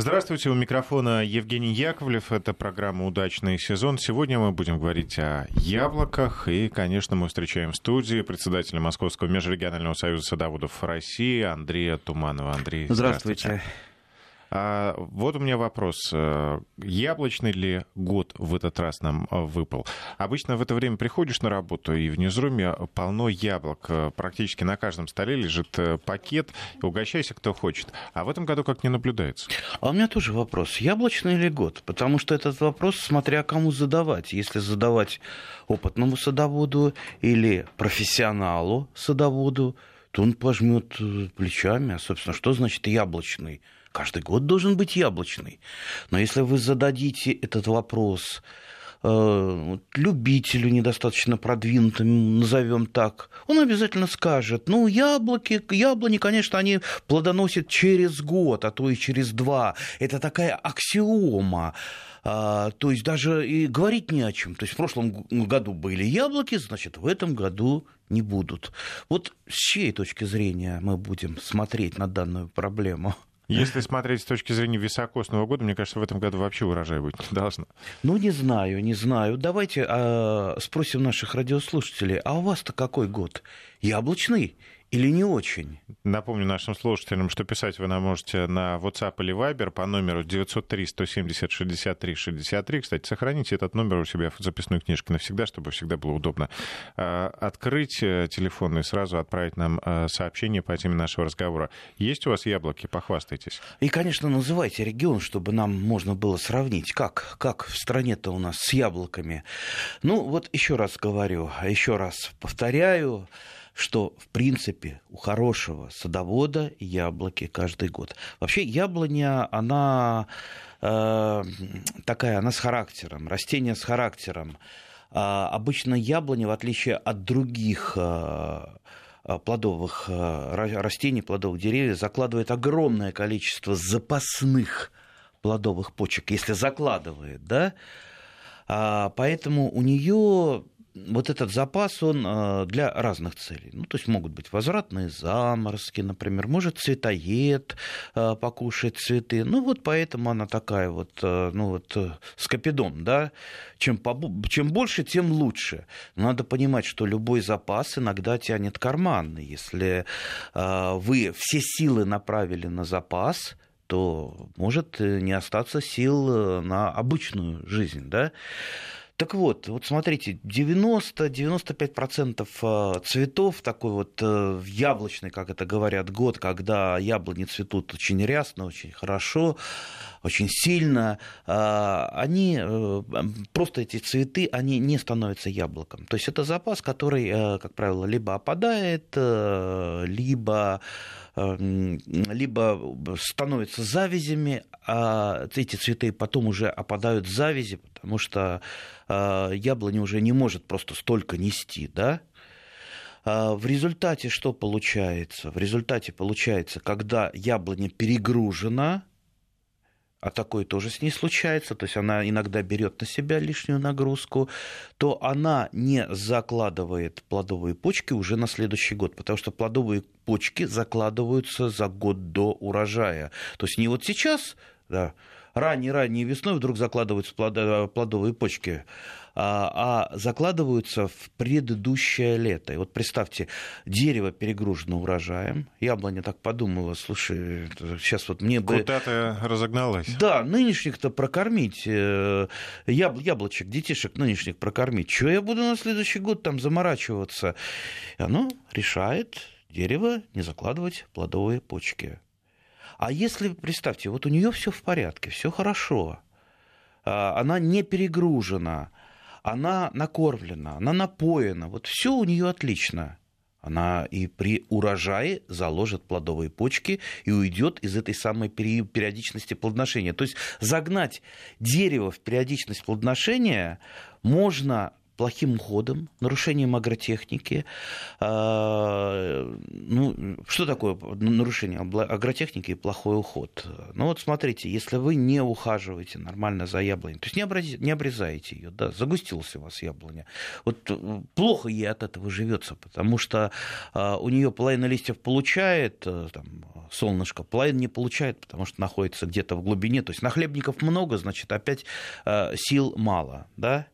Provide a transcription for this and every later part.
Здравствуйте, у микрофона Евгений Яковлев. Это программа «Удачный сезон». Сегодня мы будем говорить о яблоках. И, конечно, мы встречаем в студии председателя Московского межрегионального союза садоводов России Андрея Туманова. Андрей, здравствуйте. здравствуйте. А, вот у меня вопрос. Э, яблочный ли год в этот раз нам э, выпал? Обычно в это время приходишь на работу, и в Ньюзруме полно яблок. Э, практически на каждом столе лежит пакет. Угощайся, кто хочет. А в этом году как не наблюдается? А у меня тоже вопрос. Яблочный ли год? Потому что этот вопрос, смотря кому задавать. Если задавать опытному садоводу или профессионалу садоводу, то он пожмет плечами. А, собственно, что значит яблочный? Каждый год должен быть яблочный. Но если вы зададите этот вопрос э, любителю недостаточно продвинутым, назовем так, он обязательно скажет, ну, яблоки, яблони, конечно, они плодоносят через год, а то и через два. Это такая аксиома. А, то есть даже и говорить не о чем. То есть в прошлом году были яблоки, значит, в этом году не будут. Вот с чьей точки зрения мы будем смотреть на данную проблему? Если смотреть с точки зрения високосного года, мне кажется, в этом году вообще урожай быть не должно. Ну, не знаю, не знаю. Давайте а, спросим наших радиослушателей, а у вас-то какой год? Яблочный или не очень? Напомню нашим слушателям, что писать вы нам можете на WhatsApp или Viber по номеру 903-170-63-63. Кстати, сохраните этот номер у себя в записной книжке навсегда, чтобы всегда было удобно. А, открыть э, телефон и сразу отправить нам э, сообщение по теме нашего разговора. Есть у вас яблоки? Похвастайтесь. И, конечно, называйте регион, чтобы нам можно было сравнить, как, как в стране-то у нас с яблоками. Ну, вот еще раз говорю, еще раз повторяю, что, в принципе, у хорошего садовода яблоки каждый год. Вообще яблоня, она э, такая, она с характером, растение с характером. А обычно яблоня, в отличие от других э, плодовых э, растений, плодовых деревьев, закладывает огромное количество запасных плодовых почек, если закладывает, да, а, поэтому у нее вот этот запас, он э, для разных целей. Ну, то есть могут быть возвратные заморозки, например, может цветоед э, покушать цветы. Ну, вот поэтому она такая вот, э, ну, вот скопидон, да. Чем, чем больше, тем лучше. Надо понимать, что любой запас иногда тянет карманный. Если вы все силы направили на запас, то может не остаться сил на обычную жизнь, да. Так вот, вот смотрите, 90-95% э, цветов, такой вот э, яблочный, как это говорят, год, когда яблони цветут очень рясно, очень хорошо, очень сильно, э, они, просто эти цветы, они не становятся яблоком. То есть это запас, который, как правило, либо опадает, либо либо становятся завязями, а эти цветы потом уже опадают завязи, потому что а, яблоня уже не может просто столько нести, да? А, в результате что получается? В результате получается, когда яблоня перегружена, а такое тоже с ней случается, то есть она иногда берет на себя лишнюю нагрузку, то она не закладывает плодовые почки уже на следующий год, потому что плодовые почки закладываются за год до урожая. То есть не вот сейчас, да, ранней-ранней весной вдруг закладываются плодовые почки, а, а закладываются в предыдущее лето. И вот представьте, дерево перегружено урожаем, яблоня так подумала, слушай, сейчас вот мне бы... Куда-то разогналась. Да, нынешних-то прокормить, э, яб... яблочек, детишек нынешних прокормить. Чего я буду на следующий год там заморачиваться? И оно решает дерево не закладывать плодовые почки. А если, представьте, вот у нее все в порядке, все хорошо, а, она не перегружена, она накормлена, она напоена, вот все у нее отлично. Она и при урожае заложит плодовые почки и уйдет из этой самой периодичности плодоношения. То есть загнать дерево в периодичность плодоношения можно плохим уходом, нарушением агротехники. А, ну, что такое нарушение агротехники и плохой уход? Ну вот смотрите, если вы не ухаживаете нормально за яблоней, то есть не, обрез... не обрезаете ее, да, загустилась у вас яблоня, вот э, плохо ей от этого живется, потому что а, у нее половина листьев получает э, там, солнышко, половина не получает, потому что находится где-то в глубине. То есть нахлебников много, значит, опять э, сил мало, да?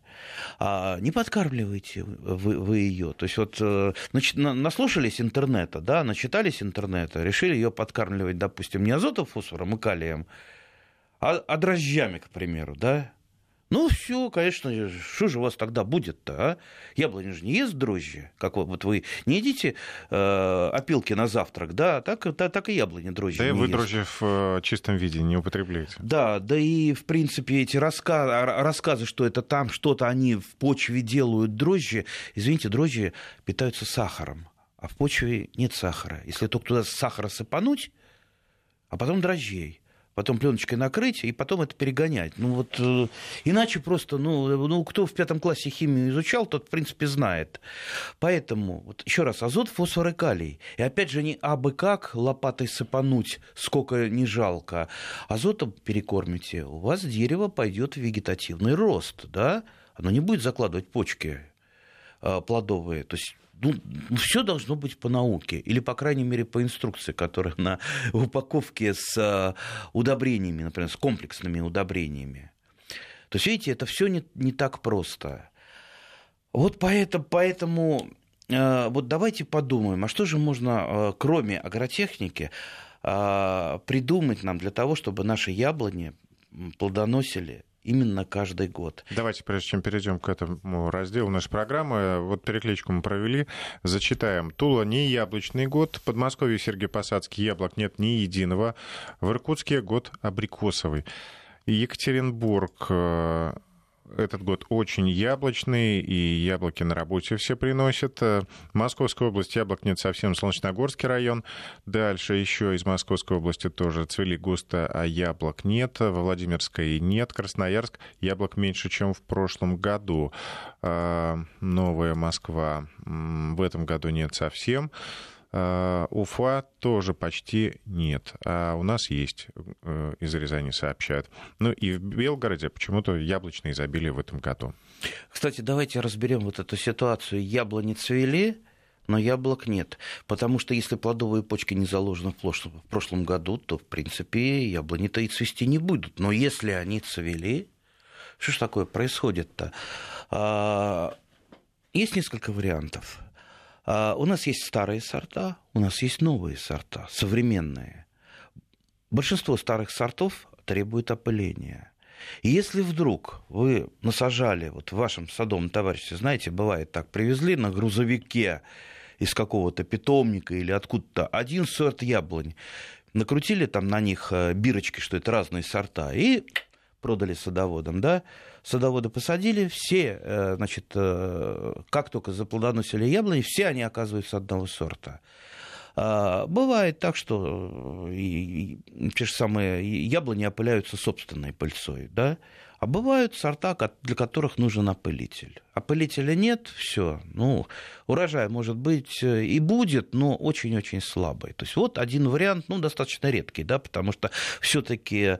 А не подкармливаете вы, вы ее. То есть вот э, значит, наслушались интернета, да, начитались интернета, решили ее подкармливать, допустим, не азотом, фосфором и калием, а, а дрожжами, к примеру, да. Ну, все, конечно, что же у вас тогда будет-то, а? Яблоня же не ест дрожжи, как вот вы не едите э, опилки на завтрак, да, так, так, так и яблони дрожжи Да и вы ест. дрожжи в э, чистом виде не употребляете. Да, да и, в принципе, эти рассказы, рассказы, что это там что-то они в почве делают дрожжи, извините, дрожжи питаются сахаром, а в почве нет сахара. Если только туда сахара сыпануть, а потом дрожжей потом пленочкой накрыть и потом это перегонять. Ну вот э, иначе просто, ну, ну кто в пятом классе химию изучал, тот в принципе знает. Поэтому вот еще раз азот, фосфор и калий. И опять же не абы как лопатой сыпануть, сколько не жалко. Азотом перекормите, у вас дерево пойдет в вегетативный рост, да? Оно не будет закладывать почки э, плодовые. То есть ну, все должно быть по науке, или, по крайней мере, по инструкции, которая на упаковке с э, удобрениями, например, с комплексными удобрениями. То есть, видите, это все не, не так просто. Вот поэтому, поэтому э, вот давайте подумаем, а что же можно, э, кроме агротехники, придумать нам для того, чтобы наши яблони плодоносили именно каждый год. Давайте, прежде чем перейдем к этому разделу нашей программы, вот перекличку мы провели, зачитаем. Тула не яблочный год, Подмосковье Сергей Посадский яблок нет ни единого, в Иркутске год абрикосовый. Екатеринбург э, этот год очень яблочный, и яблоки на работе все приносят. Э, Московская область яблок нет совсем, Солнечногорский район. Дальше еще из Московской области тоже цвели густо, а яблок нет. Во Владимирской нет. Красноярск яблок меньше, чем в прошлом году. Э, Новая Москва в этом году нет совсем. А, Уфа тоже почти нет, а у нас есть, э, из Рязани сообщают. Ну и в Белгороде почему-то яблочное изобилие в этом году. Кстати, давайте разберем вот эту ситуацию. Яблони цвели, но яблок нет. Потому что если плодовые почки не заложены в прошлом, в прошлом году, то, в принципе, яблони-то и цвести не будут. Но если они цвели, что ж такое происходит-то? А, есть несколько вариантов. А, у нас есть старые сорта, у нас есть новые сорта, современные. Большинство старых сортов требует опыления. И если вдруг вы насажали, вот в вашем садовом товарище, знаете, бывает так, привезли на грузовике из какого-то питомника или откуда-то один сорт яблонь, накрутили там на них э, бирочки, что это разные сорта, и продали садоводам, да, садоводы посадили, все, э, значит, э, как только заплодоносили яблони, все они оказываются одного сорта. А, бывает так, что э, те же самые яблони опыляются собственной пыльцой, да, а бывают сорта, для которых нужен опылитель. Опылителя нет, все. Ну, урожай, может быть, э, и будет, но очень-очень слабый. То есть вот один вариант, ну, достаточно редкий, да, потому что все-таки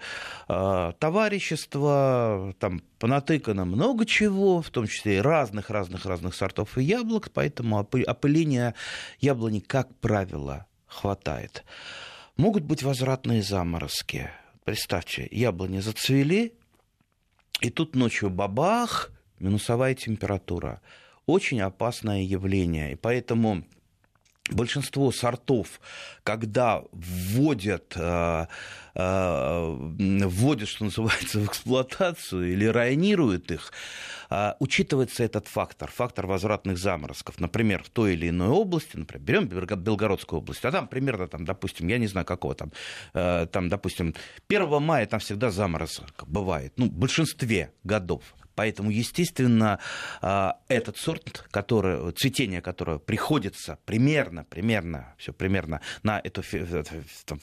э, товарищество, там понатыкано много чего, в том числе и разных-разных-разных сортов яблок, поэтому опыления яблони, как правило, хватает. Могут быть возвратные заморозки. Представьте, яблони зацвели, и тут ночью бабах, минусовая температура. Очень опасное явление. И поэтому большинство сортов, когда вводят, э, э, вводят, что называется, в эксплуатацию или районируют их, э, учитывается этот фактор, фактор возвратных заморозков. Например, в той или иной области, например, берем Белгородскую область, а там примерно, там, допустим, я не знаю какого там, там, допустим, 1 мая там всегда заморозок бывает, ну, в большинстве годов. Поэтому, естественно, а, этот сорт, который, цветение которого приходится примерно, примерно, все примерно на эту там,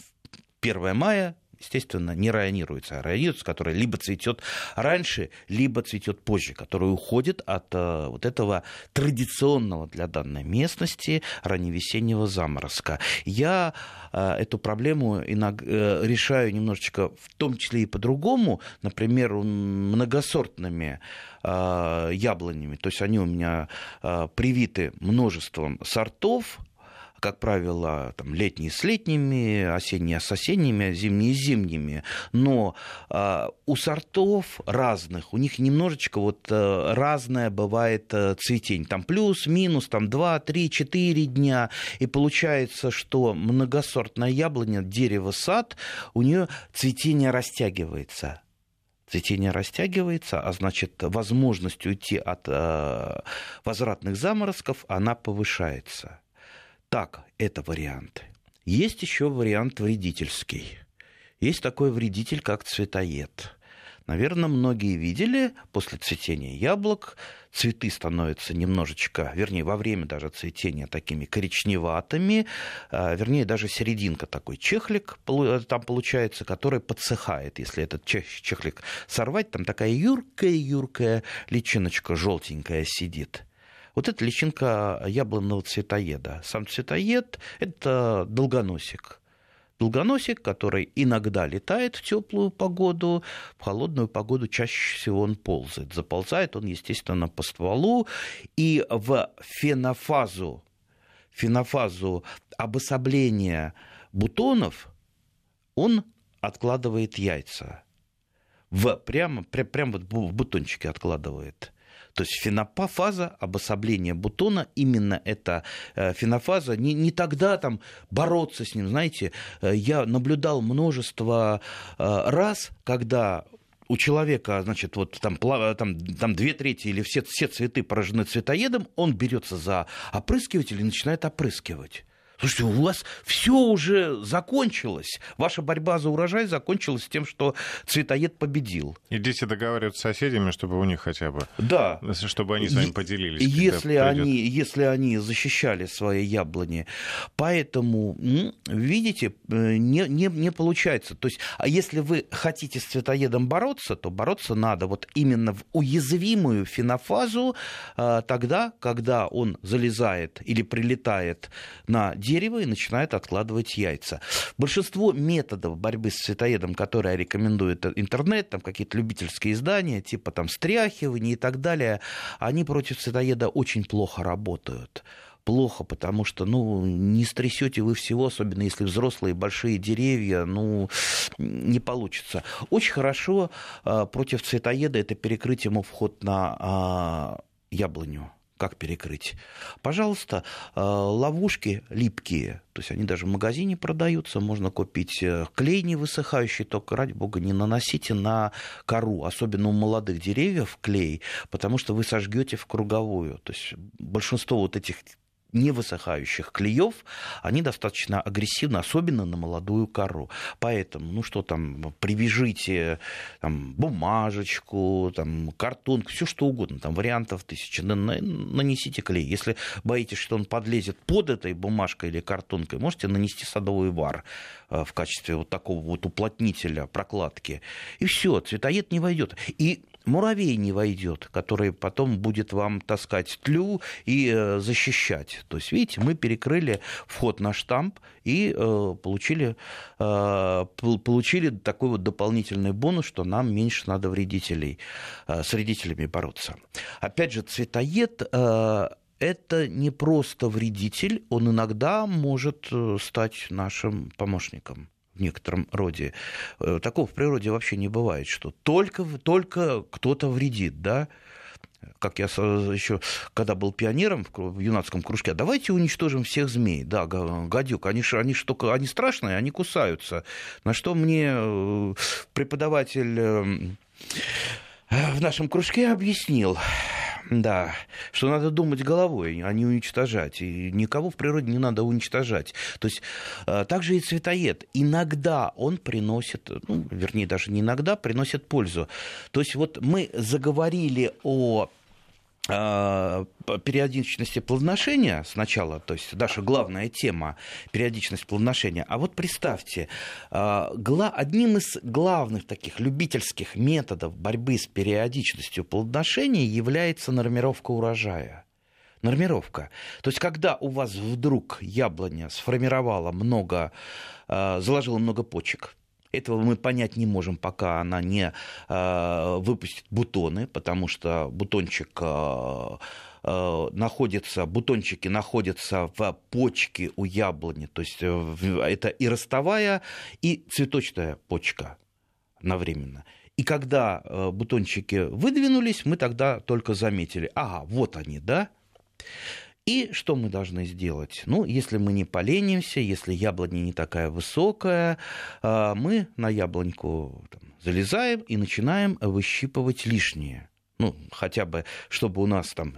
1 мая, естественно, не районируется, а районируется, которая либо цветет раньше, либо цветет позже, которая уходит от э, вот этого традиционного для данной местности ранневесеннего заморозка. Я э, эту проблему иногда, э, решаю немножечко в том числе и по-другому, например, многосортными яблонями. То есть они у меня привиты множеством сортов, как правило, там, летние с летними, осенние с осенними, зимние с зимними. Но э, у сортов разных, у них немножечко вот э, разное бывает э, цветение. Там плюс, минус, там 2, 3, 4 дня. И получается, что многосортная яблоня, дерево, сад, у нее цветение растягивается цветение растягивается, а значит возможность уйти от э, возвратных заморозков, она повышается. Так, это вариант. Есть еще вариант вредительский. Есть такой вредитель, как цветоед. Наверное, многие видели, после цветения яблок цветы становятся немножечко, вернее, во время даже цветения такими коричневатыми, а, вернее, даже серединка такой чехлик там получается, который подсыхает. Если этот чехлик сорвать, там такая юркая-юркая личиночка желтенькая сидит. Вот это личинка яблонного цветоеда. Сам цветоед – это долгоносик. Долгоносик, который иногда летает в теплую погоду, в холодную погоду чаще всего он ползает. Заползает он, естественно, по стволу. И в фенофазу, фенофазу обособления бутонов он откладывает яйца. В, прямо, прямо, вот в бутончике откладывает. То есть фенопофаза, обособление бутона, именно эта э, фенофаза, не, не тогда там бороться с ним, знаете, э, я наблюдал множество э, раз, когда у человека, значит, вот там, там, там две трети или все, все цветы поражены цветоедом, он берется за опрыскиватель и начинает опрыскивать. Слушайте, у вас все уже закончилось. Ваша борьба за урожай закончилась тем, что цветоед победил. Идите договариваться с соседями, чтобы у них хотя бы... Да. Чтобы они с вами поделились. Если они, если они защищали свои яблони. Поэтому, видите, э, не, не, не получается. То есть, а если вы хотите с цветоедом бороться, то бороться надо вот именно в уязвимую фенофазу э, тогда, когда он залезает или прилетает на дерево и начинает откладывать яйца. Большинство методов борьбы с цветоедом, которые рекомендует интернет, там какие-то любительские издания, типа там стряхивания и так далее, они против цветоеда очень плохо работают плохо, потому что, ну, не стрясете вы всего, особенно если взрослые большие деревья, ну, не получится. Очень хорошо э, против цветоеда это перекрыть ему вход на э, яблоню как перекрыть. Пожалуйста, э, ловушки липкие, то есть они даже в магазине продаются, можно купить э, клей не высыхающий, только, ради бога, не наносите на кору, особенно у молодых деревьев клей, потому что вы сожгете в круговую. То есть большинство вот этих невысыхающих клеев, они достаточно агрессивны, особенно на молодую кору. Поэтому, ну что там, привяжите там, бумажечку, там, картон, все что угодно, там вариантов тысячи, нанесите клей. Если боитесь, что он подлезет под этой бумажкой или картонкой, можете нанести садовый вар э, в качестве вот такого вот уплотнителя прокладки. И все, цветоед не войдет. И муравей не войдет, который потом будет вам таскать тлю и э, защищать. То есть, видите, мы перекрыли вход на штамп и э, получили, э, получили такой вот дополнительный бонус, что нам меньше надо вредителей, с вредителями бороться. Опять же, цветоед это не просто вредитель, он иногда может стать нашим помощником некотором роде. Э, такого в природе вообще не бывает, что только, только кто-то вредит, да, как я еще, когда был пионером в юнацком кружке, давайте уничтожим всех змей. Да, гадюк, они, они, только, они страшные, они кусаются. На что мне э, преподаватель эм, в нашем кружке объяснил, да, что надо думать головой, а не уничтожать. И никого в природе не надо уничтожать. То есть э, также и цветоед. Иногда он приносит, ну, вернее, даже не иногда, приносит пользу. То есть вот мы заговорили о периодичности плодоношения сначала, то есть наша главная тема периодичность плодоношения. А вот представьте, а, одним из главных таких любительских методов борьбы с периодичностью плодоношения является нормировка урожая. Нормировка. То есть, когда у вас вдруг яблоня сформировала много, а, заложила много почек, этого мы понять не можем, пока она не э, выпустит бутоны, потому что бутончик э, э, находится, бутончики находятся в почке у яблони. То есть это и ростовая, и цветочная почка одновременно. И когда бутончики выдвинулись, мы тогда только заметили, ага, вот они, да? И что мы должны сделать? Ну, если мы не поленимся, если яблоня не такая высокая, а, мы на яблоньку там, залезаем и начинаем выщипывать лишнее ну, хотя бы, чтобы у нас там,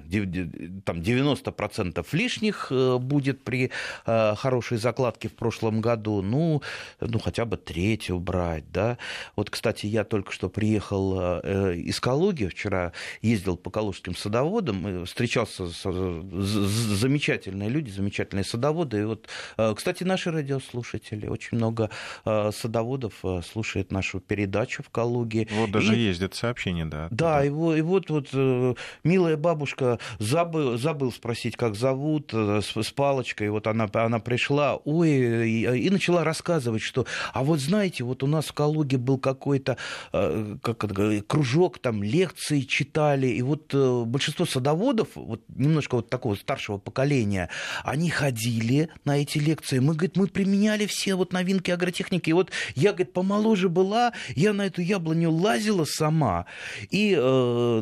там 90% лишних э, будет при э, хорошей закладке в прошлом году, ну, ну, хотя бы треть убрать, да. Вот, кстати, я только что приехал э, из Калуги, вчера ездил по калужским садоводам, встречался с, замечательные люди, замечательные садоводы, и вот, кстати, наши радиослушатели, очень много садоводов слушает нашу передачу в Калуге. Вот даже и... ездят сообщения, да. Да, его, его вот, вот э, милая бабушка, забыл, забыл спросить, как зовут, э, с, с палочкой, вот она, она пришла, ой, и, и начала рассказывать, что, а вот знаете, вот у нас в Калуге был какой-то э, как кружок, там лекции читали, и вот большинство садоводов, вот немножко вот такого старшего поколения, они ходили на эти лекции, мы, говорит, мы применяли все вот новинки агротехники, и вот я, говорит, помоложе была, я на эту яблоню лазила сама, и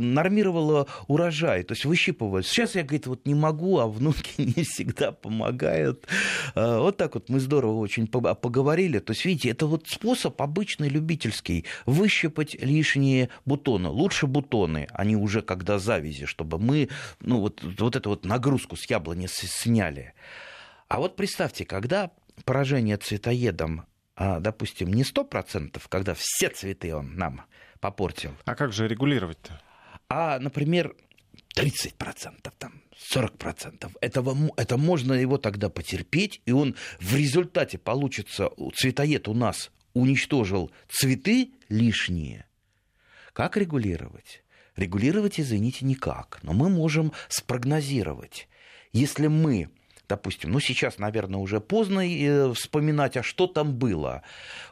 нормировала урожай, то есть выщипывала. Сейчас я, говорит, вот не могу, а внуки не всегда помогают. А, вот так вот мы здорово очень поговорили. То есть, видите, это вот способ обычный, любительский. Выщипать лишние бутоны. Лучше бутоны, они уже когда завязи, чтобы мы ну, вот, вот эту вот нагрузку с яблони сняли. А вот представьте, когда поражение цветоедом, а, допустим, не 100%, когда все цветы он нам попортил. А как же регулировать-то? А, например, 30%, там, 40%. Этого, это можно его тогда потерпеть, и он в результате получится, цветоед у нас уничтожил цветы лишние. Как регулировать? Регулировать, извините, никак. Но мы можем спрогнозировать. Если мы допустим, ну сейчас, наверное, уже поздно э, вспоминать, а что там было.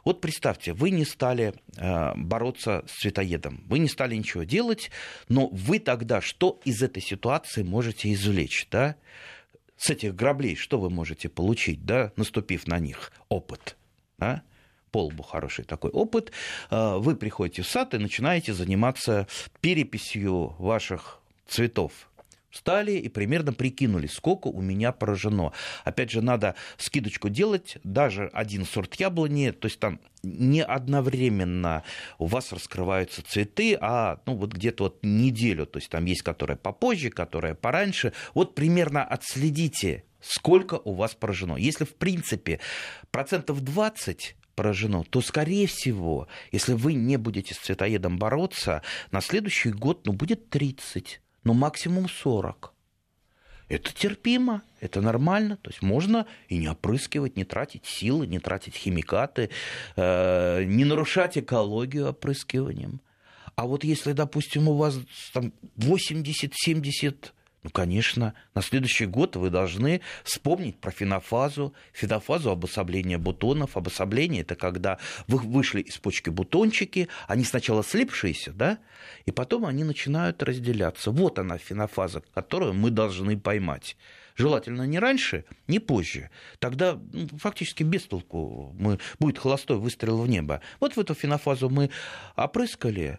Вот представьте, вы не стали э, бороться с цветоедом, вы не стали ничего делать, но вы тогда что из этой ситуации можете извлечь, да? С этих граблей что вы можете получить, да, наступив на них? Опыт, да? полбу хороший такой опыт, э, вы приходите в сад и начинаете заниматься переписью ваших цветов, Встали и примерно прикинули, сколько у меня поражено. Опять же, надо скидочку делать, даже один сорт яблони, то есть там не одновременно у вас раскрываются цветы, а ну, вот где-то вот неделю, то есть там есть которая попозже, которая пораньше. Вот примерно отследите, сколько у вас поражено. Если, в принципе, процентов 20 поражено, то, скорее всего, если вы не будете с цветоедом бороться, на следующий год ну, будет 30 но максимум 40. Это терпимо, это нормально. То есть можно и не опрыскивать, не тратить силы, не тратить химикаты, э, не нарушать экологию опрыскиванием. А вот если, допустим, у вас там 80-70 ну, конечно, на следующий год вы должны вспомнить про фенофазу, фенофазу обособления бутонов. Обособление – это когда вы вышли из почки бутончики, они сначала слипшиеся, да, и потом они начинают разделяться. Вот она фенофаза, которую мы должны поймать. Желательно не раньше, не позже. Тогда ну, фактически без толку мы, будет холостой выстрел в небо. Вот в эту фенофазу мы опрыскали,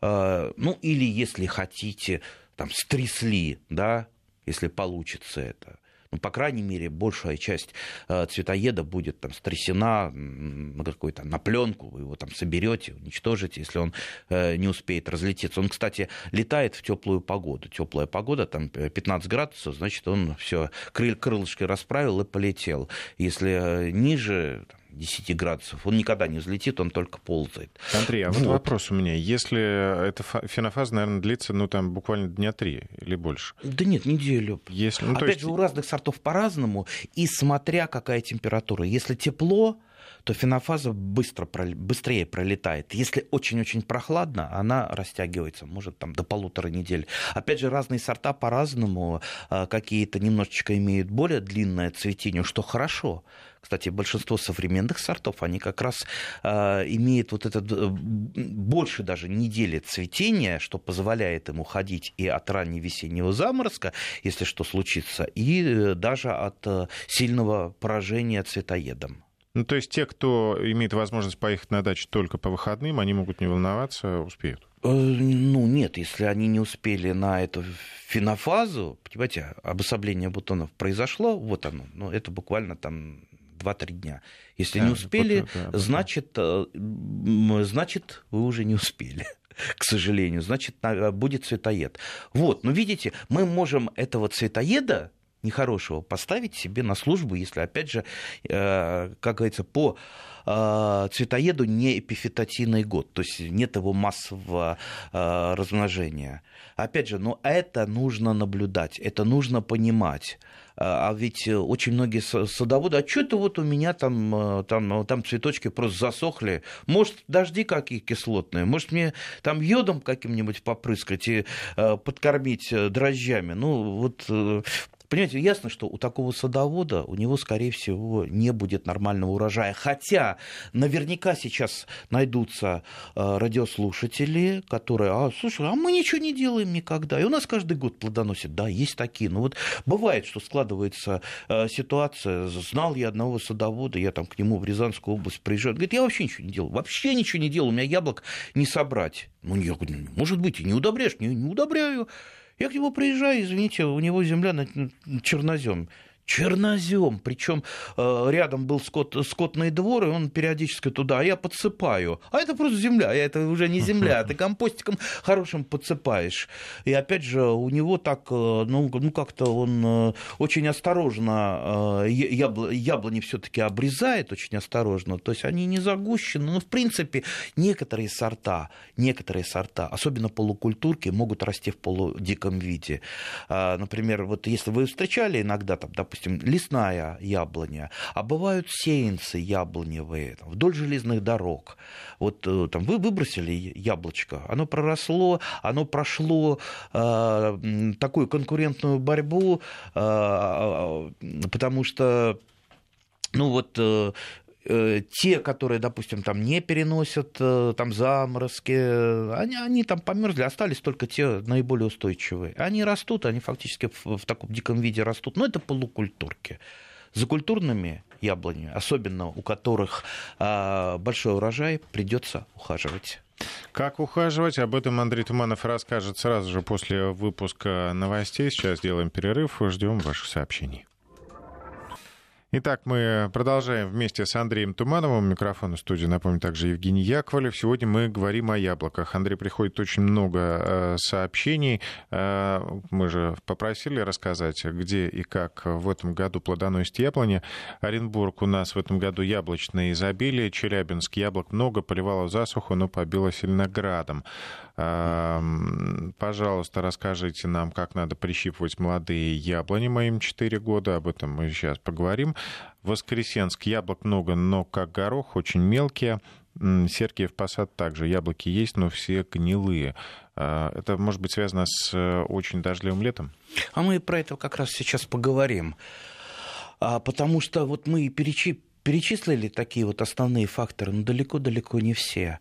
э, ну или, если хотите, там стрясли, да, если получится это. Ну, по крайней мере, большая часть э, цветоеда будет там стрясена на какой-то на пленку, вы его там соберете, уничтожите, если он э, не успеет разлететься. Он, кстати, летает в теплую погоду. Теплая погода, там 15 градусов, значит, он все крылышки расправил и полетел. Если э, ниже 10 градусов. Он никогда не взлетит, он только ползает. Андрей, а вот, вот вопрос у меня. Если эта фенофаза, наверное, длится, ну, там, буквально дня три или больше? Да нет, неделю. Если, ну, Опять есть... же, у разных сортов по-разному, и смотря какая температура. Если тепло, то фенофаза быстро, быстрее пролетает. Если очень-очень прохладно, она растягивается, может там до полутора недель. Опять же, разные сорта по-разному, а, какие-то немножечко имеют более длинное цветение, что хорошо. Кстати, большинство современных сортов, они как раз э, имеют вот этот э, больше даже недели цветения, что позволяет им уходить и от раннего весеннего заморозка, если что случится, и э, даже от э, сильного поражения цветоедом. Ну, то есть те, кто имеет возможность поехать на дачу только по выходным, они могут не волноваться, успеют? Э, ну, нет, если они не успели на эту фенофазу, понимаете, обособление бутонов произошло, вот оно, ну, это буквально там 2-3 дня. Если да, не успели, вот, да, значит, э, значит, вы уже не успели к сожалению, значит, будет цветоед. Вот, но видите, мы можем этого цветоеда нехорошего поставить себе на службу, если, опять же, э, как говорится, по э, цветоеду не эпифитатийный год, то есть нет его массового э, размножения. Опять же, но это нужно наблюдать, это нужно понимать. А ведь очень многие садоводы, а что это вот у меня там, там, там цветочки просто засохли? Может, дожди какие кислотные? Может, мне там йодом каким-нибудь попрыскать и подкормить дрожжами? Ну, вот Понимаете, ясно, что у такого садовода у него, скорее всего, не будет нормального урожая. Хотя наверняка сейчас найдутся э, радиослушатели, которые, а, слушай, а мы ничего не делаем никогда. И у нас каждый год плодоносит. Да, есть такие. Но вот бывает, что складывается э, ситуация. Знал я одного садовода, я там к нему в Рязанскую область приезжаю. Говорит, я вообще ничего не делал. Вообще ничего не делал. У меня яблок не собрать. Ну, я говорю, может быть, и не удобряешь? Не, не удобряю. Я к нему приезжаю, извините, у него земля на чернозем чернозем, причем э, рядом был скот, скотный двор, и он периодически туда, а я подсыпаю. А это просто земля, это уже не земля, ты компостиком хорошим подсыпаешь. И опять же, у него так, э, ну, ну как-то он э, очень осторожно ябл, яблони все-таки обрезает, очень осторожно, то есть они не загущены, но в принципе некоторые сорта, некоторые сорта, особенно полукультурки, могут расти в полудиком виде. А, например, вот если вы встречали иногда, там, допустим, допустим, лесная яблоня, а бывают сеянцы яблоневые там, вдоль железных дорог. Вот э, там вы выбросили яблочко, оно проросло, оно прошло э, такую конкурентную борьбу, э, потому что ну вот э, Э, те, которые, допустим, там не переносят э, там заморозки, они, они там померзли, остались только те наиболее устойчивые. Они растут, они фактически в, в таком диком виде растут, но это полукультурки. За культурными яблонями, особенно у которых а, большой урожай, придется ухаживать. Как ухаживать? Об этом Андрей Туманов расскажет сразу же после выпуска новостей. Сейчас делаем перерыв, ждем ваших сообщений. Итак, мы продолжаем вместе с Андреем Тумановым. Микрофон в студии, напомню, также Евгений Яковлев. Сегодня мы говорим о яблоках. Андрей, приходит очень много э, сообщений. Э, мы же попросили рассказать, где и как в этом году плодоносит яблони. Оренбург у нас в этом году яблочное изобилие. Челябинск яблок много, поливало засуху, но побило сильно градом. Пожалуйста, расскажите нам, как надо прищипывать молодые яблони моим 4 года. Об этом мы сейчас поговорим. Воскресенск яблок много, но как горох, очень мелкие. Сергиев Посад также. Яблоки есть, но все гнилые. А, это может быть связано с э, очень дождливым летом? А мы про это как раз сейчас поговорим. А, потому что вот мы перечи... перечислили такие вот основные факторы, но далеко-далеко не все.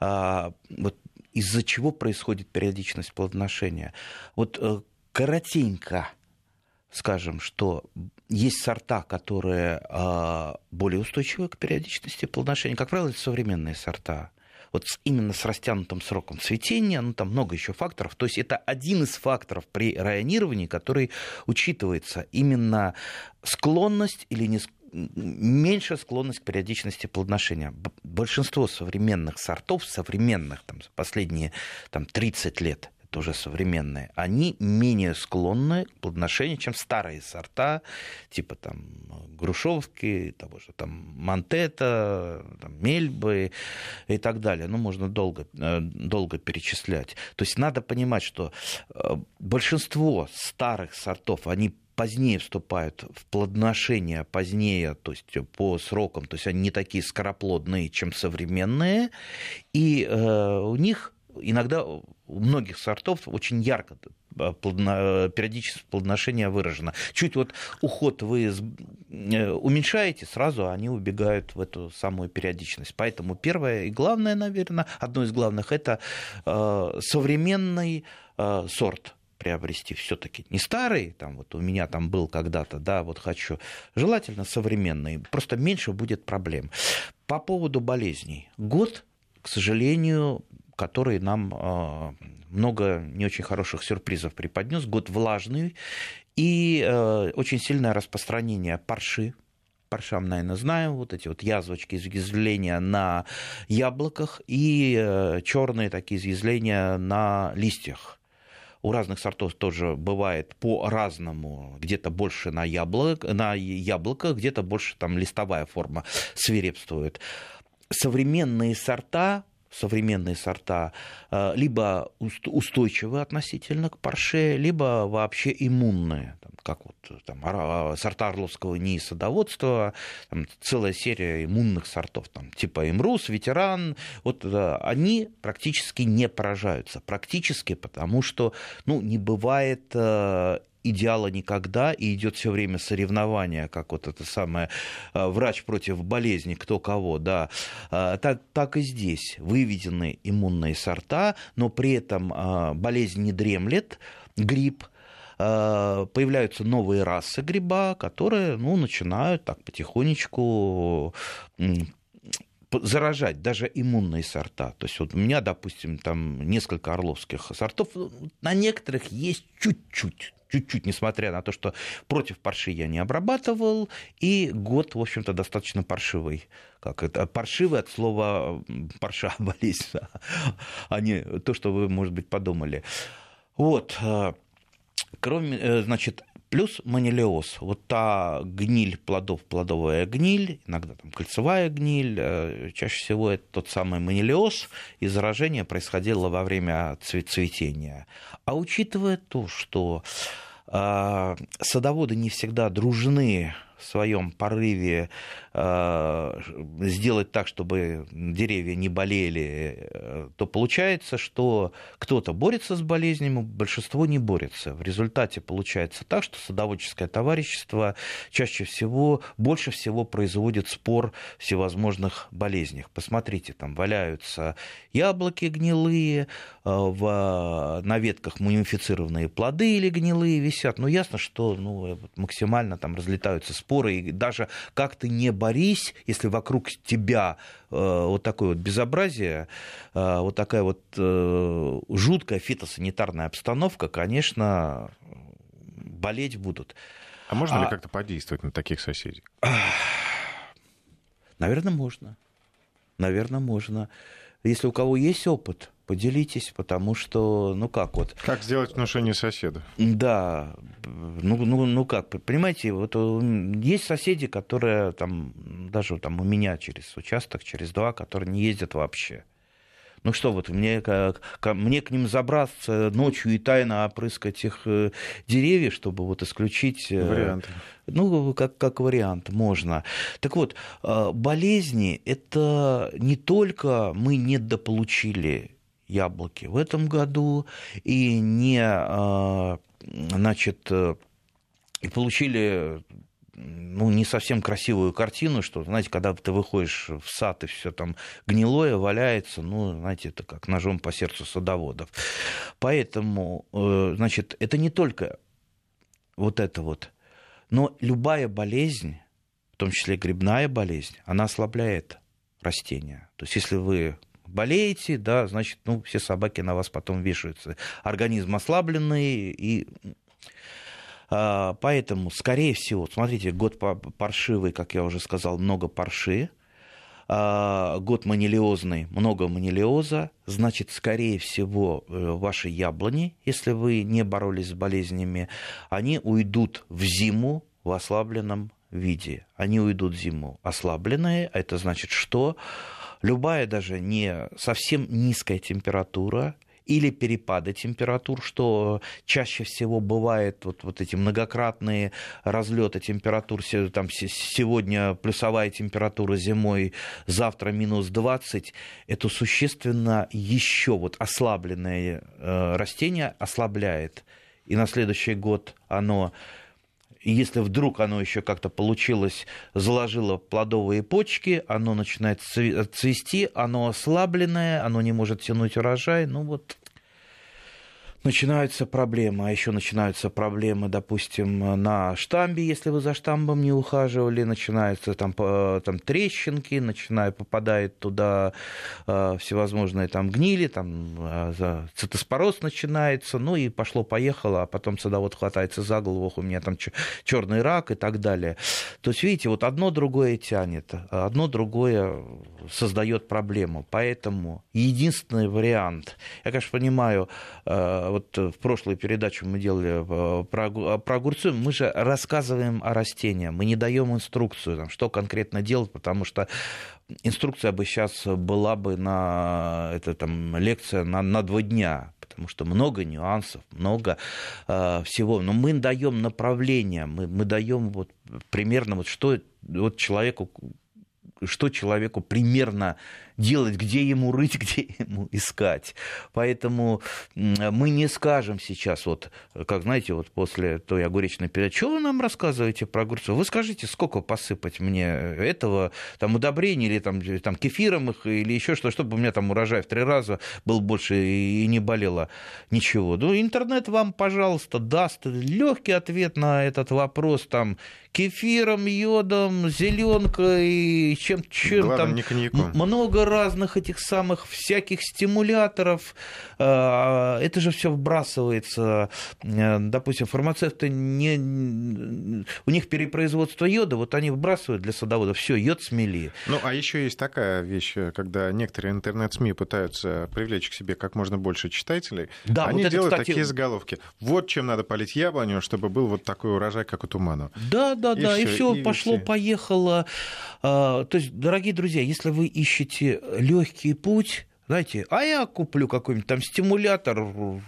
А, вот из-за чего происходит периодичность плодоношения. Вот э, коротенько скажем, что есть сорта, которые а, более устойчивы к периодичности плодоношения. Как правило, это современные сорта. Вот именно с растянутым сроком цветения, ну там много еще факторов. То есть это один из факторов при районировании, который учитывается. Именно склонность или не меньшая склонность к периодичности плодоношения. Большинство современных сортов, современных там, за последние там, 30 лет, уже современные, они менее склонны к плодоношению, чем старые сорта, типа там грушевки, того же там Монтета, там, Мельбы и так далее. Ну, можно долго, э, долго перечислять. То есть надо понимать, что э, большинство старых сортов, они позднее вступают в плодоношение, позднее, то есть по срокам, то есть они не такие скороплодные, чем современные, и э, у них иногда у многих сортов очень ярко э, плодно, периодичность плодоношения выражена. Чуть вот уход вы э, уменьшаете, сразу они убегают в эту самую периодичность. Поэтому первое и главное, наверное, одно из главных, это э, современный сорт приобрести все-таки не старый, там вот у меня там был когда-то, да, вот хочу, желательно современный, просто меньше будет проблем. По поводу болезней. Год, к сожалению, который нам а, много не очень хороших сюрпризов преподнес, год влажный и э, очень сильное распространение парши, паршам, наверное, знаем, вот эти вот язвочки, изъязвления на яблоках и э, черные такие изъязвления на листьях у разных сортов тоже бывает по-разному. Где-то больше на, яблок, на яблоко, где-то больше там листовая форма свирепствует. Современные сорта современные сорта э, либо устойчивы относительно к парше, либо вообще иммунные, как вот там, сорта Орловского НИИ садоводства, там, целая серия иммунных сортов, там, типа Имрус, Ветеран, вот э, они практически не поражаются, практически потому что ну, не бывает э, идеала никогда, и идет все время соревнование, как вот это самое э, врач против болезни, кто кого, да. А, так, так и здесь выведены иммунные сорта, но при этом а, болезнь не дремлет, грипп, появляются новые расы гриба, которые ну, начинают так потихонечку заражать даже иммунные сорта. То есть вот у меня, допустим, там несколько орловских сортов, на некоторых есть чуть-чуть чуть-чуть, несмотря на то, что против парши я не обрабатывал, и год, в общем-то, достаточно паршивый. Как это? Паршивый от слова парша, болезнь, а не то, что вы, может быть, подумали. Вот. Э, кроме, э, значит, Плюс манилиоз, вот та гниль плодов, плодовая гниль, иногда там кольцевая гниль, э, чаще всего это тот самый манилиоз, и заражение происходило во время цветения. А учитывая то, что э, садоводы не всегда дружны своем порыве э, сделать так, чтобы деревья не болели, э, то получается, что кто-то борется с болезнями, большинство не борется. В результате получается так, что садоводческое товарищество чаще всего, больше всего производит спор всевозможных болезнях. Посмотрите, там валяются яблоки гнилые, э, в, на ветках мумифицированные плоды или гнилые висят. Ну, ясно, что ну, максимально там разлетаются споры, и даже как ты не борись, если вокруг тебя э, вот такое вот безобразие, э, вот такая вот э, жуткая фитосанитарная обстановка, конечно, болеть будут. А можно а... ли как-то подействовать на таких соседей? Наверное, можно. Наверное, можно. Если у кого есть опыт, поделитесь, потому что, ну как вот... Как сделать внушение соседа? Да, ну, ну, ну как, понимаете, вот есть соседи, которые там, даже там у меня через участок, через два, которые не ездят вообще. Ну что вот, мне, как, мне к ним забраться ночью и тайно опрыскать их э, деревья, чтобы вот исключить... Э, Варианты. Ну, как, как вариант, можно. Так вот, э, болезни – это не только мы недополучили яблоки в этом году и не, а, значит, и получили ну, не совсем красивую картину, что, знаете, когда ты выходишь в сад и все там гнилое валяется, ну, знаете, это как ножом по сердцу садоводов. Поэтому, э, значит, это не только вот это вот, но любая болезнь, в том числе грибная болезнь, она ослабляет растения. То есть, если вы болеете, да, значит, ну, все собаки на вас потом вешаются. Организм ослабленный, и а, поэтому, скорее всего, смотрите, год паршивый, как я уже сказал, много парши, а, год манилиозный, много манилиоза, значит, скорее всего, э, ваши яблони, если вы не боролись с болезнями, они уйдут в зиму в ослабленном виде. Они уйдут в зиму ослабленные, а это значит, что любая даже не совсем низкая температура, или перепады температур, что чаще всего бывает вот, вот эти многократные разлеты температур. Там сегодня плюсовая температура зимой, завтра минус 20. Это существенно еще вот ослабленное э, растение ослабляет. И на следующий год оно и если вдруг оно еще как-то получилось, заложило плодовые почки, оно начинает цвести, оно ослабленное, оно не может тянуть урожай. Ну вот начинаются проблемы. А еще начинаются проблемы, допустим, на штамбе, если вы за штамбом не ухаживали, начинаются там, там трещинки, начинает, попадает туда э, всевозможные там гнили, там э, цитоспороз начинается, ну и пошло-поехало, а потом садовод хватается за голову, у меня там черный рак и так далее. То есть, видите, вот одно другое тянет, одно другое создает проблему. Поэтому единственный вариант, я, конечно, понимаю, э, вот в прошлой передаче мы делали э, про, про огурцы, мы же рассказываем о растениях, мы не даем инструкцию, там, что конкретно делать, потому что инструкция бы сейчас была бы на это там лекция на, на два дня, потому что много нюансов, много э, всего. Но мы даем направление, мы, мы даем вот примерно вот что вот человеку что человеку примерно делать, где ему рыть, где ему искать. Поэтому мы не скажем сейчас, вот, как знаете, вот после той огуречной передачи, что вы нам рассказываете про огурцы? Вы скажите, сколько посыпать мне этого, там, удобрений или там, там кефиром их, или еще что, чтобы у меня там урожай в три раза был больше и не болело ничего. Ну, интернет вам, пожалуйста, даст легкий ответ на этот вопрос, там, кефиром, йодом, зеленкой, чем, чем там. Не коньяком. Много разных этих самых всяких стимуляторов. А, это же все вбрасывается. Э, допустим, фармацевты не... у них перепроизводство йода, вот они вбрасывают для садоводов. Все, йод смели. Ну, а еще есть такая вещь, когда некоторые интернет-СМИ пытаются привлечь к себе как можно больше читателей. Да, они вот делают это, кстати... такие заголовки. Вот чем надо полить яблоню, чтобы был вот такой урожай, как у тумана. Да, да, и да, и все пошло-поехало. А, то есть, дорогие друзья, если вы ищете легкий путь, знаете, а я куплю какой-нибудь там стимулятор,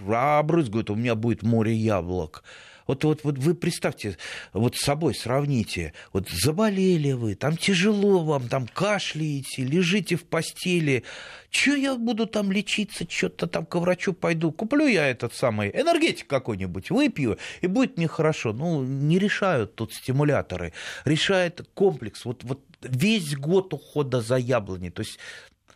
а обрызгают, у меня будет море яблок. Вот, вот, вот вы представьте, вот с собой сравните, вот заболели вы, там тяжело вам, там кашляете, лежите в постели, что я буду там лечиться, что-то там к врачу пойду, куплю я этот самый энергетик какой-нибудь, выпью, и будет мне хорошо. Ну, не решают тут стимуляторы, решает комплекс, вот, вот весь год ухода за яблони, то есть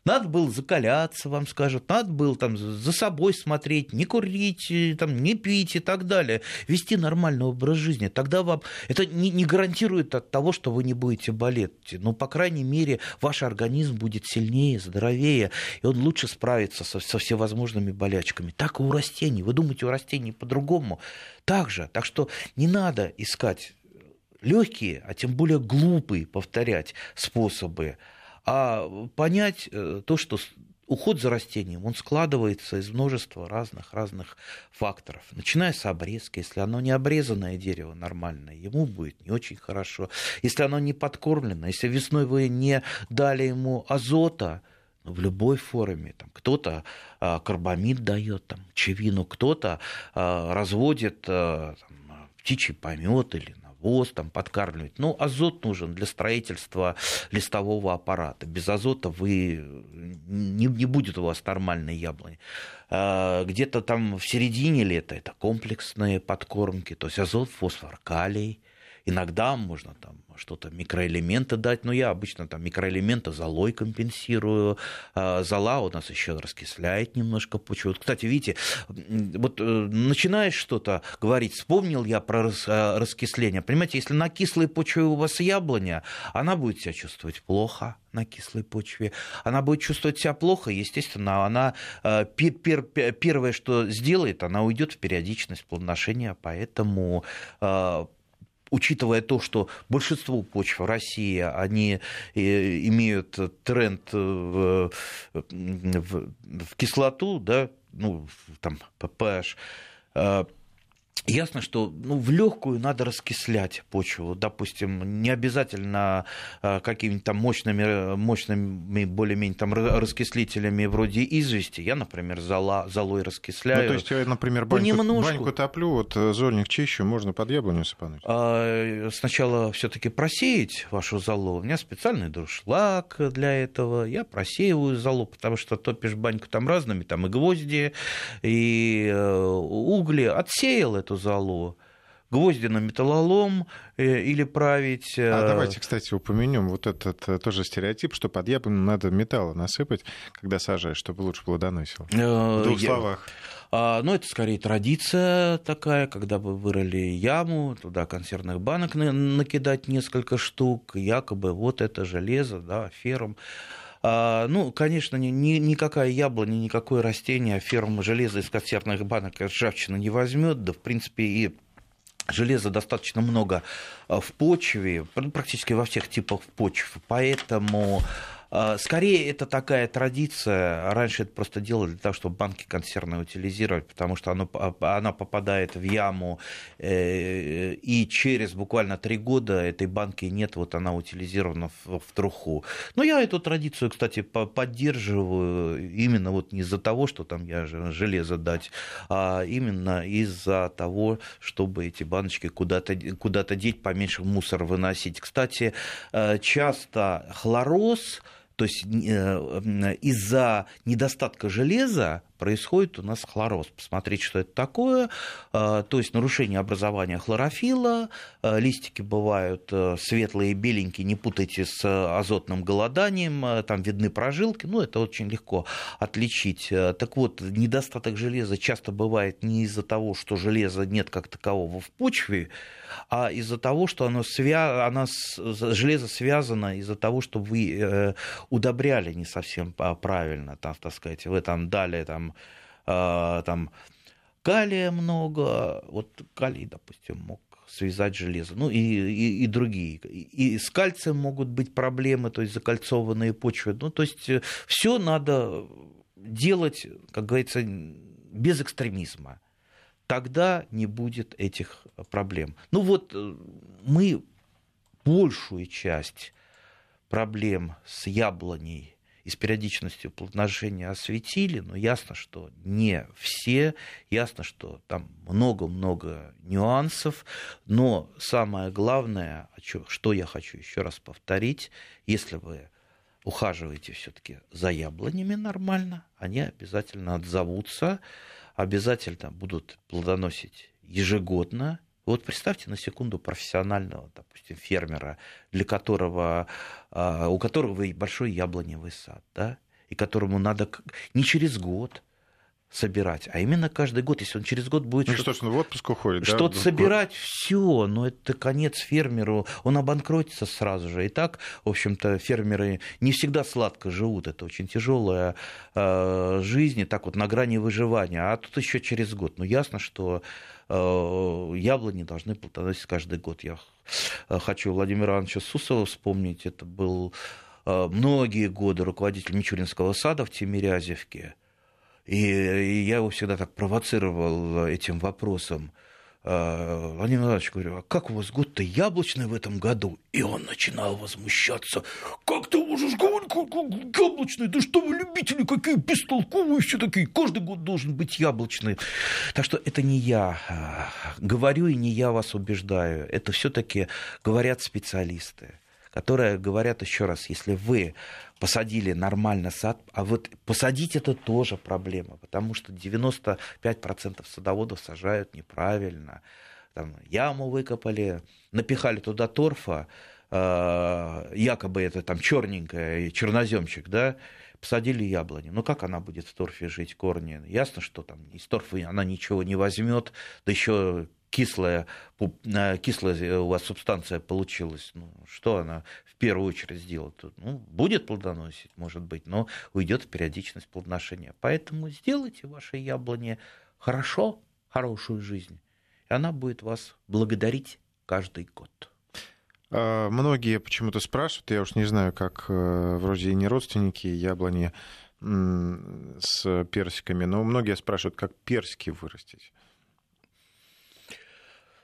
надо было закаляться, вам скажут, надо было там за собой смотреть, не курить, э, там, не пить и так далее, вести нормальный образ жизни. Тогда вам это не, не гарантирует от того, что вы не будете болеть. Но, по крайней мере, ваш организм будет сильнее, здоровее, и он лучше справится со, со всевозможными болячками. Так и у растений. Вы думаете, у растений по-другому? Так же. Так что не надо искать легкие, а тем более глупые, повторять способы а понять э, то, что уход за растением, он складывается из множества разных-разных факторов. Начиная с обрезки, если оно не обрезанное дерево нормальное, ему будет не очень хорошо. Если оно не подкормлено, если весной вы не дали ему азота, ну, в любой форме. Там, кто-то а, карбамид дает, там, чевину, кто-то а, разводит а, там, птичий помет или навоз там подкармливать. Ну, азот нужен для строительства листового аппарата. Без азота вы не, не будет у вас нормальной яблони. А, где-то там в середине лета это комплексные подкормки, то есть азот, фосфор, калий. Иногда можно там что-то микроэлементы дать, но я обычно там микроэлементы золой компенсирую. А зола у нас еще раскисляет немножко почву. Кстати, видите, вот э, начинаешь что-то говорить, вспомнил я про э, раскисление. Понимаете, если на кислой почве у вас яблоня, она будет себя чувствовать плохо на кислой почве. Она будет чувствовать себя плохо, естественно, она э, первое, что сделает, она уйдет в периодичность плодоношения, поэтому учитывая то, что большинство почв России, они э, имеют тренд в, в, в кислоту, да, ну, там, pH, Ясно, что ну, в легкую надо раскислять почву. Допустим, не обязательно э, какими-то там мощными, мощными более-менее там раскислителями вроде извести. Я, например, зола, золой раскисляю. Ну, то есть я, например, баньку, баньку топлю, вот э, зольник чищу, можно под яблоню сыпануть? А, сначала все таки просеять вашу золу. У меня специальный дуршлаг для этого. Я просеиваю золу, потому что топишь баньку там разными, там и гвозди, и э, угли. Отсеял эту золу гвозди на металлолом э, или править. Э, а давайте, кстати, упомянем вот этот э, тоже стереотип, что под яблоню надо металла насыпать, когда сажаешь, чтобы лучше плодоносил. В двух Я... словах. А, ну, это скорее традиция такая, когда вы вырыли яму, туда консервных банок накидать несколько штук, якобы вот это железо, да, ферм а, ну, конечно, ни, никакая яблоня, никакое растение ферма железа из консервных банок ржавчину не возьмет, да, в принципе, и Железа достаточно много а, в почве, практически во всех типах почв, поэтому а, скорее, это такая традиция. Раньше это просто делали для того, чтобы банки консервные утилизировать, потому что оно, а, она попадает в яму, э, и через буквально три года этой банки нет, вот она утилизирована в, в труху. Но я эту традицию, кстати, поддерживаю именно вот не из-за того, что там я железо дать, а именно из-за того, чтобы эти баночки куда-то куда деть, поменьше мусор выносить. Кстати, э, часто хлороз то есть э, из-за недостатка железа происходит у нас хлороз. Посмотрите, что это такое. А, то есть нарушение образования хлорофила. А, листики бывают э, светлые, беленькие, не путайте с азотным голоданием. А, там видны прожилки. Ну, это очень легко отличить. Так вот, недостаток железа часто бывает не из-за того, что железа нет как такового в почве, а из-за того, что оно свя... оно... железо связано из-за того, что вы э, удобряли не совсем правильно, там, так сказать, вы там дали там э, там калия много, вот калий, допустим, мог связать железо, ну и, и, и другие. И с кальцием могут быть проблемы, то есть закольцованные почвы. Ну, то есть э, все надо делать, как говорится, без экстремизма. Тогда не будет этих проблем. Ну вот э, мы большую часть проблем с яблоней и с периодичностью плодоношения осветили, но ясно, что не все, ясно, что там много-много нюансов, но самое главное, что я хочу еще раз повторить, если вы ухаживаете все-таки за яблонями нормально, они обязательно отзовутся, обязательно будут плодоносить ежегодно, вот представьте на секунду профессионального, допустим, фермера, для которого, а, у которого большой яблоневый сад, да, и которому надо не через год, собирать, а именно каждый год, если он через год будет ну, что, что ну, в отпуск уходит, что-то да? собирать, все, но это конец фермеру, он обанкротится сразу же. И так, в общем-то, фермеры не всегда сладко живут, это очень тяжелая э, жизнь, и так вот на грани выживания, а тут еще через год. Ну, ясно, что э, яблони должны плодоносить каждый год. Я э, хочу Владимира Ивановича Сусова вспомнить, это был э, многие годы руководитель Мичуринского сада в Тимирязевке, и, я его всегда так провоцировал этим вопросом. А, Владимир Иванович говорю, а как у вас год-то яблочный в этом году? И он начинал возмущаться. Как ты можешь говорить, как яблочный? Да что вы любители, какие бестолковые все такие. Каждый год должен быть яблочный. Так что это не я а, говорю и не я вас убеждаю. Это все-таки говорят специалисты которые говорят еще раз, если вы посадили нормально сад, а вот посадить это тоже проблема, потому что 95% садоводов сажают неправильно. Там, яму выкопали, напихали туда торфа, э, якобы это там черненькая, черноземчик, да, посадили яблони. Ну как она будет в торфе жить, корни? Ясно, что там из торфа она ничего не возьмет, да еще кислая, э, кислая у вас субстанция получилась, ну, что она в первую очередь сделает? Ну, будет плодоносить, может быть, но уйдет периодичность плодоношения. Поэтому сделайте ваше яблоне хорошо, хорошую жизнь, и она будет вас благодарить каждый год. А, многие почему-то спрашивают, я уж не знаю, как э, вроде и не родственники яблони с персиками, но многие спрашивают, как персики вырастить.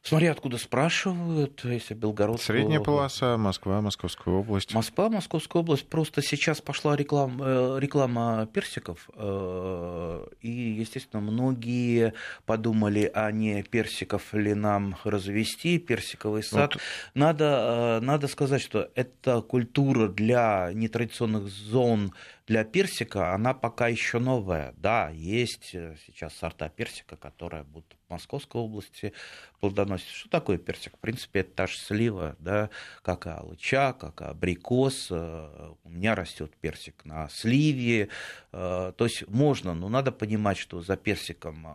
Смотри, откуда спрашивают, если Белгородская Средняя полоса, Москва, Московская область. Москва, Московская область. Просто сейчас пошла реклама, э, реклама персиков. Э, и, естественно, многие подумали, а не персиков ли нам развести, персиковый сад. Вот. Надо, э, надо сказать, что это культура для нетрадиционных зон для персика она пока еще новая. Да, есть э, сейчас сорта персика, которые будут в Московской области плодоносить. Что такое персик? В принципе, это та же слива, да, как и алыча, как и абрикос. Э, у меня растет персик на сливе. Э, то есть можно, но надо понимать, что за персиком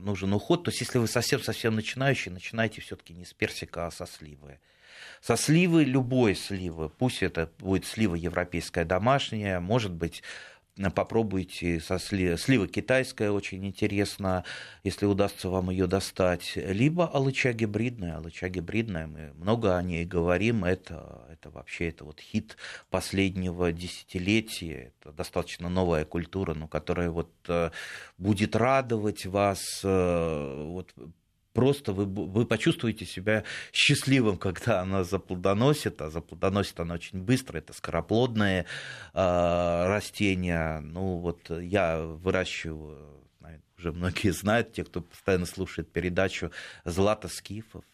нужен уход. То есть если вы совсем-совсем начинающий, начинайте все-таки не с персика, а со сливы. Со сливы, любой сливы, пусть это будет слива европейская домашняя, может быть, попробуйте со сливы. Слива китайская очень интересно, если удастся вам ее достать. Либо алыча гибридная. Алыча гибридная, мы много о ней говорим. Это, это вообще это вот хит последнего десятилетия. Это достаточно новая культура, но которая вот э, будет радовать вас э, вот, просто вы, вы почувствуете себя счастливым, когда она заплодоносит, а заплодоносит она очень быстро, это скороплодные э, растения. Ну вот я выращиваю, уже многие знают, те, кто постоянно слушает передачу «Златоскифов»,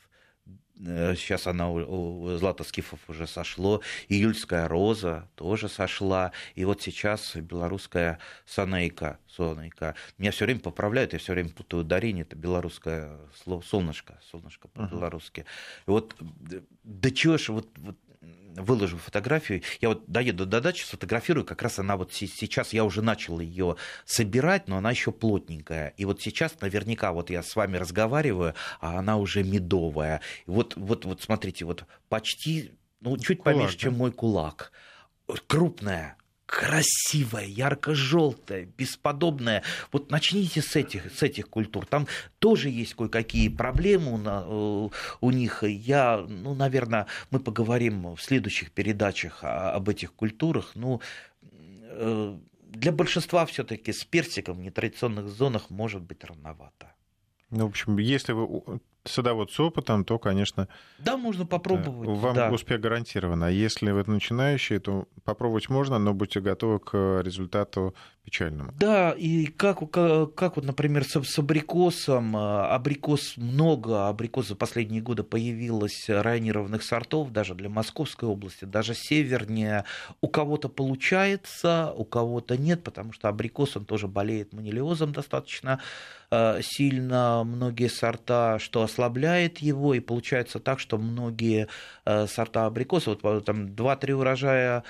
Сейчас она у Златоскифов уже сошло. Июльская роза тоже сошла. И вот сейчас белорусская санейка. Сонейка. Меня все время поправляют, я все время путаю ударение. Это белорусское слово солнышко. Солнышко по-белорусски. Uh-huh. Вот да чего ж, вот, вот выложу фотографию. Я вот доеду до дачи, сфотографирую, как раз она вот сейчас, я уже начал ее собирать, но она еще плотненькая. И вот сейчас наверняка вот я с вами разговариваю, а она уже медовая. Вот, вот, вот смотрите, вот почти, ну, чуть кулак, поменьше, да? чем мой кулак. Крупная, красивая, ярко-желтая, бесподобная. Вот начните с этих, с этих культур. Там тоже есть кое-какие проблемы у, э, у них. Я, ну, наверное, мы поговорим в следующих передачах об этих культурах. Ну, э, для большинства все-таки с персиком в нетрадиционных зонах может быть рановато. Ну, в общем, если вы садовод с опытом, то, конечно... Да, можно попробовать. Да, вам да. успех гарантирован. А если вы начинающий, то попробовать можно, но будьте готовы к результату печальному. Да, и как, как, вот, например, с, с абрикосом. А, абрикос много, абрикос за последние годы появилось районированных сортов, даже для Московской области, даже севернее. У кого-то получается, у кого-то нет, потому что абрикос, он тоже болеет манилиозом достаточно а, сильно, многие сорта, что ослабляет его, и получается так, что многие а, сорта абрикоса, вот там 2-3 урожая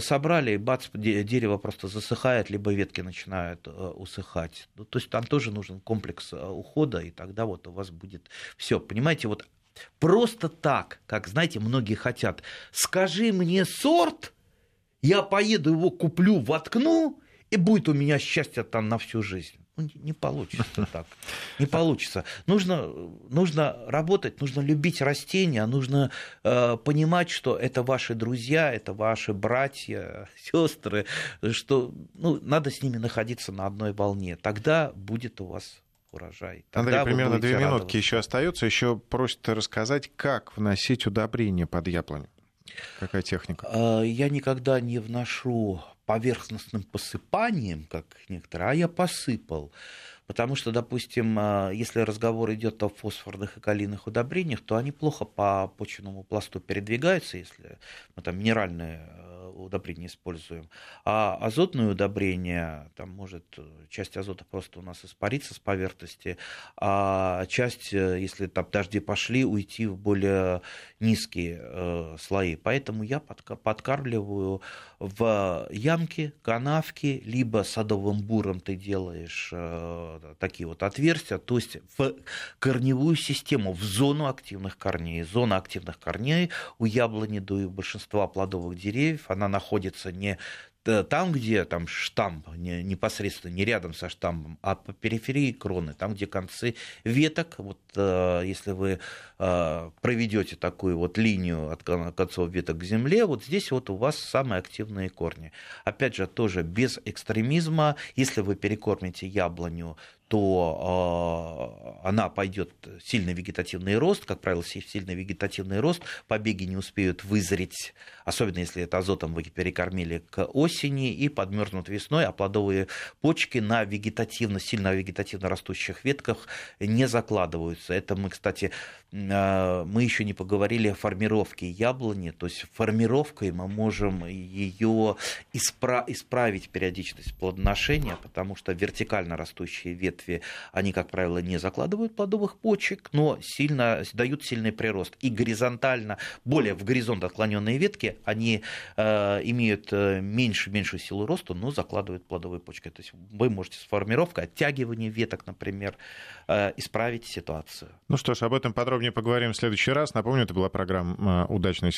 собрали, и бац, дерево просто засыхает, либо ветки начинают э, усыхать. Ну, то есть там тоже нужен комплекс э, ухода, и тогда вот у вас будет все. Понимаете, вот просто так, как, знаете, многие хотят, скажи мне сорт, я поеду его куплю, воткну, и будет у меня счастье там на всю жизнь. Ну, не получится так. Не получится. Нужно, нужно работать, нужно любить растения, нужно э, понимать, что это ваши друзья, это ваши братья, сестры, что ну, надо с ними находиться на одной волне. Тогда будет у вас урожай. Тогда Андрей, примерно две минутки еще остается. Еще просят рассказать, как вносить удобрения под яблоню. Какая техника? Э, я никогда не вношу поверхностным посыпанием, как некоторые, а я посыпал. Потому что, допустим, а, если разговор идет о фосфорных и калийных удобрениях, то они плохо по почвенному пласту передвигаются, если мы там минеральные э, удобрения используем. А азотные удобрения, там может часть азота просто у нас испариться с поверхности, а часть, э, если там дожди пошли, уйти в более низкие э, слои. Поэтому я подкармливаю в ямки, канавки, либо садовым буром ты делаешь такие вот отверстия, то есть в корневую систему, в зону активных корней. Зона активных корней у яблони, да и у большинства плодовых деревьев, она находится не там, где там штамп непосредственно не рядом со штампом, а по периферии кроны, там, где концы веток, вот если вы проведете такую вот линию от концов веток к земле, вот здесь вот у вас самые активные корни. Опять же, тоже без экстремизма, если вы перекормите яблоню, то э, она пойдет сильный вегетативный рост, как правило, сильный вегетативный рост, побеги не успеют вызреть, особенно если это азотом вы перекормили к осени и подмерзнут весной, а плодовые почки на вегетативно, сильно вегетативно растущих ветках не закладываются. Это мы, кстати, мы еще не поговорили о формировке яблони, то есть формировкой мы можем ее испра- исправить периодичность плодоношения, потому что вертикально растущие ветви, они, как правило, не закладывают плодовых почек, но сильно, дают сильный прирост. И горизонтально, более в горизонт отклоненные ветки, они э, имеют э, меньше, меньшую силу роста, но закладывают плодовые почки. То есть вы можете с формировкой, оттягивание веток, например, э, исправить ситуацию. Ну что ж, об этом подробнее поговорим в следующий раз. Напомню, это была программа «Удачная